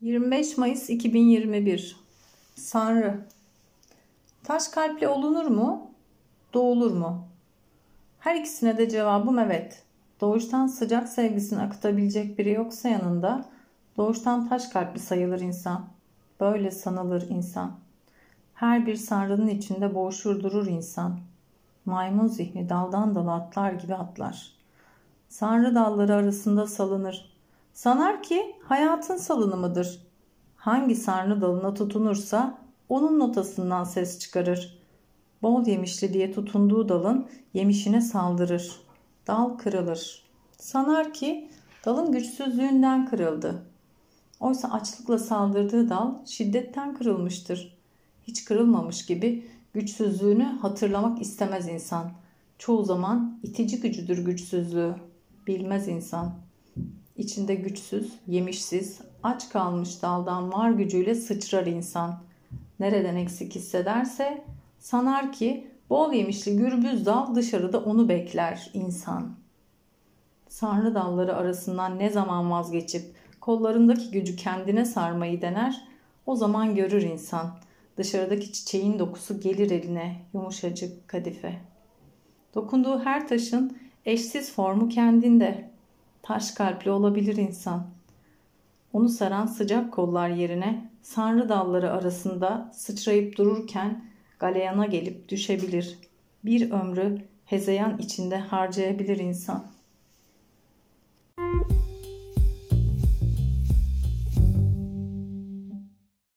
25 Mayıs 2021 Sanrı Taş kalpli olunur mu? Doğulur mu? Her ikisine de cevabım evet. Doğuştan sıcak sevgisini akıtabilecek biri yoksa yanında doğuştan taş kalpli sayılır insan. Böyle sanılır insan. Her bir sanrının içinde boğuşur durur insan. Maymun zihni daldan dala atlar gibi atlar. Sanrı dalları arasında salınır. Sanar ki hayatın salınımıdır. Hangi sarnı dalına tutunursa onun notasından ses çıkarır. Bol yemişli diye tutunduğu dalın yemişine saldırır. Dal kırılır. Sanar ki dalın güçsüzlüğünden kırıldı. Oysa açlıkla saldırdığı dal şiddetten kırılmıştır. Hiç kırılmamış gibi güçsüzlüğünü hatırlamak istemez insan. Çoğu zaman itici gücüdür güçsüzlüğü. Bilmez insan. İçinde güçsüz, yemişsiz, aç kalmış daldan var gücüyle sıçrar insan. Nereden eksik hissederse sanar ki bol yemişli gürbüz dal dışarıda onu bekler insan. Sarnı dalları arasından ne zaman vazgeçip kollarındaki gücü kendine sarmayı dener, o zaman görür insan. Dışarıdaki çiçeğin dokusu gelir eline yumuşacık kadife. Dokunduğu her taşın eşsiz formu kendinde. Taş kalpli olabilir insan. Onu saran sıcak kollar yerine sanrı dalları arasında sıçrayıp dururken galeyana gelip düşebilir. Bir ömrü hezeyan içinde harcayabilir insan.''